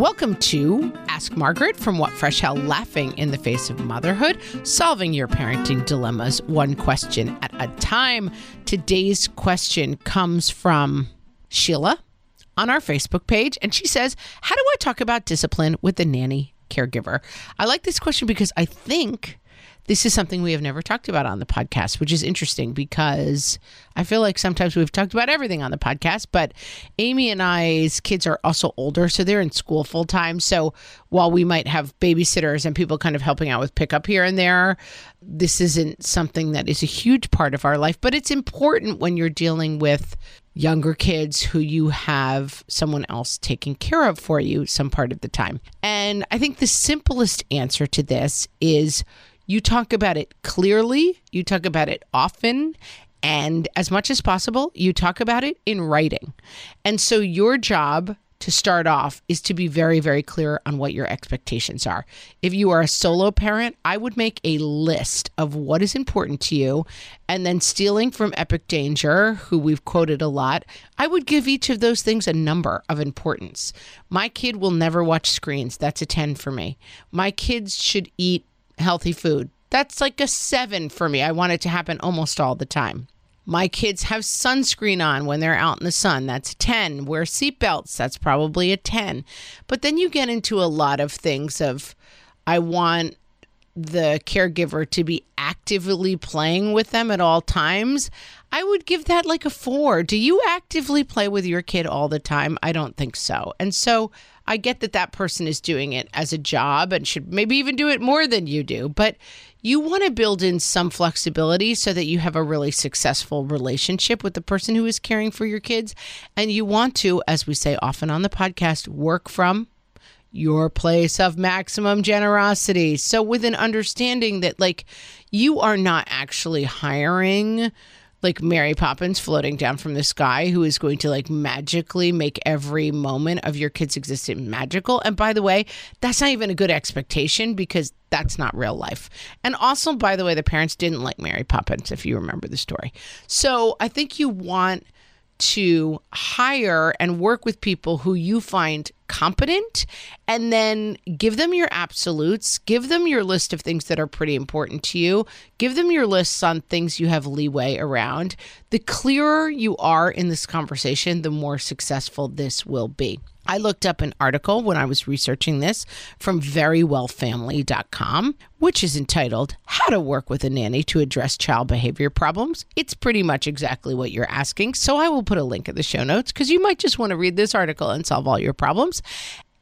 Welcome to Ask Margaret from What Fresh Hell Laughing in the Face of Motherhood, solving your parenting dilemmas one question at a time. Today's question comes from Sheila on our Facebook page, and she says, How do I talk about discipline with the nanny caregiver? I like this question because I think this is something we have never talked about on the podcast, which is interesting because I feel like sometimes we've talked about everything on the podcast, but Amy and I's kids are also older, so they're in school full time. So while we might have babysitters and people kind of helping out with pickup here and there, this isn't something that is a huge part of our life, but it's important when you're dealing with younger kids who you have someone else taking care of for you some part of the time. And I think the simplest answer to this is you talk about it clearly, you talk about it often, and as much as possible, you talk about it in writing. And so your job to start off is to be very, very clear on what your expectations are. If you are a solo parent, I would make a list of what is important to you. And then, stealing from Epic Danger, who we've quoted a lot, I would give each of those things a number of importance. My kid will never watch screens. That's a 10 for me. My kids should eat healthy food. That's like a seven for me. I want it to happen almost all the time. My kids have sunscreen on when they're out in the sun. That's a 10. Wear seatbelts. That's probably a 10. But then you get into a lot of things of I want the caregiver to be actively playing with them at all times. I would give that like a 4. Do you actively play with your kid all the time? I don't think so. And so I get that that person is doing it as a job and should maybe even do it more than you do, but you want to build in some flexibility so that you have a really successful relationship with the person who is caring for your kids. And you want to, as we say often on the podcast, work from your place of maximum generosity. So, with an understanding that, like, you are not actually hiring like Mary Poppins floating down from the sky who is going to like magically make every moment of your kid's existence magical. And by the way, that's not even a good expectation because that's not real life. And also, by the way, the parents didn't like Mary Poppins, if you remember the story. So I think you want to hire and work with people who you find competent and then give them your absolutes, give them your list of things that are pretty important to you, give them your lists on things you have leeway around. The clearer you are in this conversation, the more successful this will be. I looked up an article when I was researching this from verywellfamily.com, which is entitled How to Work with a Nanny to Address Child Behavior Problems. It's pretty much exactly what you're asking. So I will put a link in the show notes because you might just want to read this article and solve all your problems.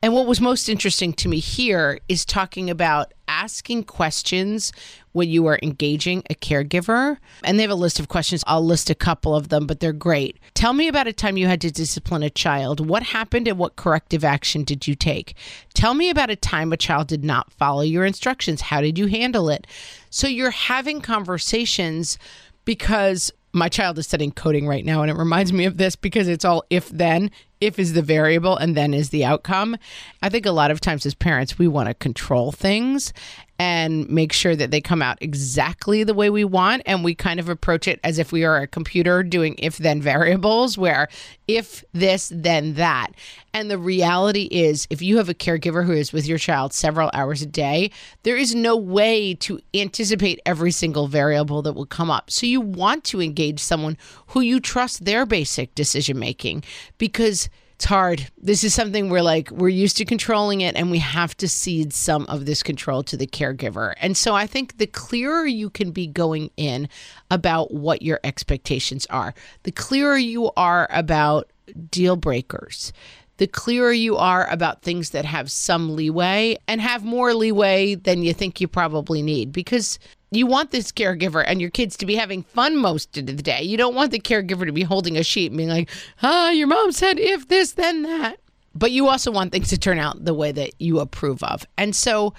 And what was most interesting to me here is talking about asking questions when you are engaging a caregiver. And they have a list of questions. I'll list a couple of them, but they're great. Tell me about a time you had to discipline a child. What happened and what corrective action did you take? Tell me about a time a child did not follow your instructions. How did you handle it? So you're having conversations because my child is studying coding right now and it reminds me of this because it's all if then. If is the variable and then is the outcome. I think a lot of times as parents we want to control things and make sure that they come out exactly the way we want. And we kind of approach it as if we are a computer doing if then variables, where if this, then that. And the reality is, if you have a caregiver who is with your child several hours a day, there is no way to anticipate every single variable that will come up. So you want to engage someone who you trust their basic decision making because it's hard. This is something we're like, we're used to controlling it, and we have to cede some of this control to the caregiver. And so I think the clearer you can be going in about what your expectations are, the clearer you are about deal breakers, the clearer you are about things that have some leeway and have more leeway than you think you probably need. Because you want this caregiver and your kids to be having fun most of the day. You don't want the caregiver to be holding a sheet and being like, ah, your mom said if this, then that. But you also want things to turn out the way that you approve of. And so,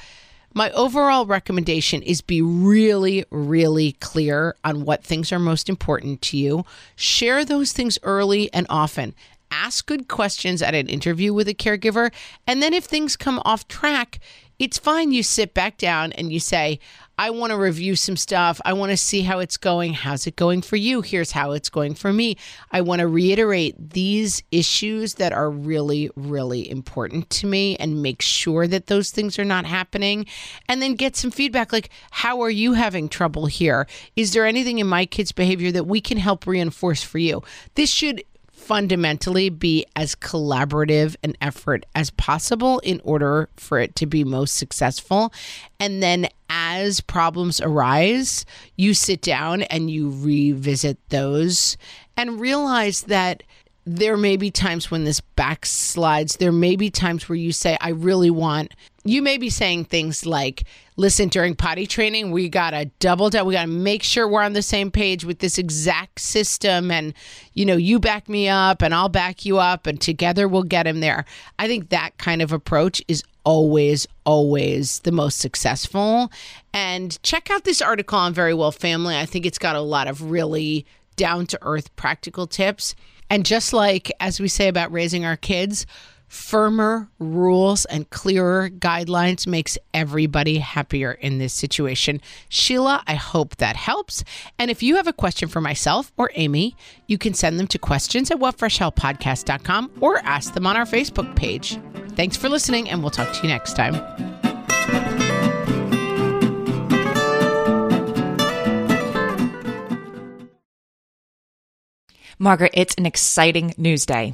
my overall recommendation is be really, really clear on what things are most important to you. Share those things early and often. Ask good questions at an interview with a caregiver. And then if things come off track, it's fine. You sit back down and you say, I want to review some stuff. I want to see how it's going. How's it going for you? Here's how it's going for me. I want to reiterate these issues that are really, really important to me and make sure that those things are not happening. And then get some feedback like, how are you having trouble here? Is there anything in my kid's behavior that we can help reinforce for you? This should fundamentally be as collaborative an effort as possible in order for it to be most successful. And then as problems arise, you sit down and you revisit those and realize that there may be times when this backslides. There may be times where you say, I really want, you may be saying things like, listen, during potty training, we got to double down. We got to make sure we're on the same page with this exact system. And, you know, you back me up and I'll back you up and together we'll get him there. I think that kind of approach is always, always the most successful. And check out this article on Very Well Family. I think it's got a lot of really down to earth practical tips. And just like as we say about raising our kids, firmer rules and clearer guidelines makes everybody happier in this situation. Sheila, I hope that helps. And if you have a question for myself or Amy, you can send them to questions at whatfreshhellpodcast.com or ask them on our Facebook page. Thanks for listening, and we'll talk to you next time. Margaret, it's an exciting news day.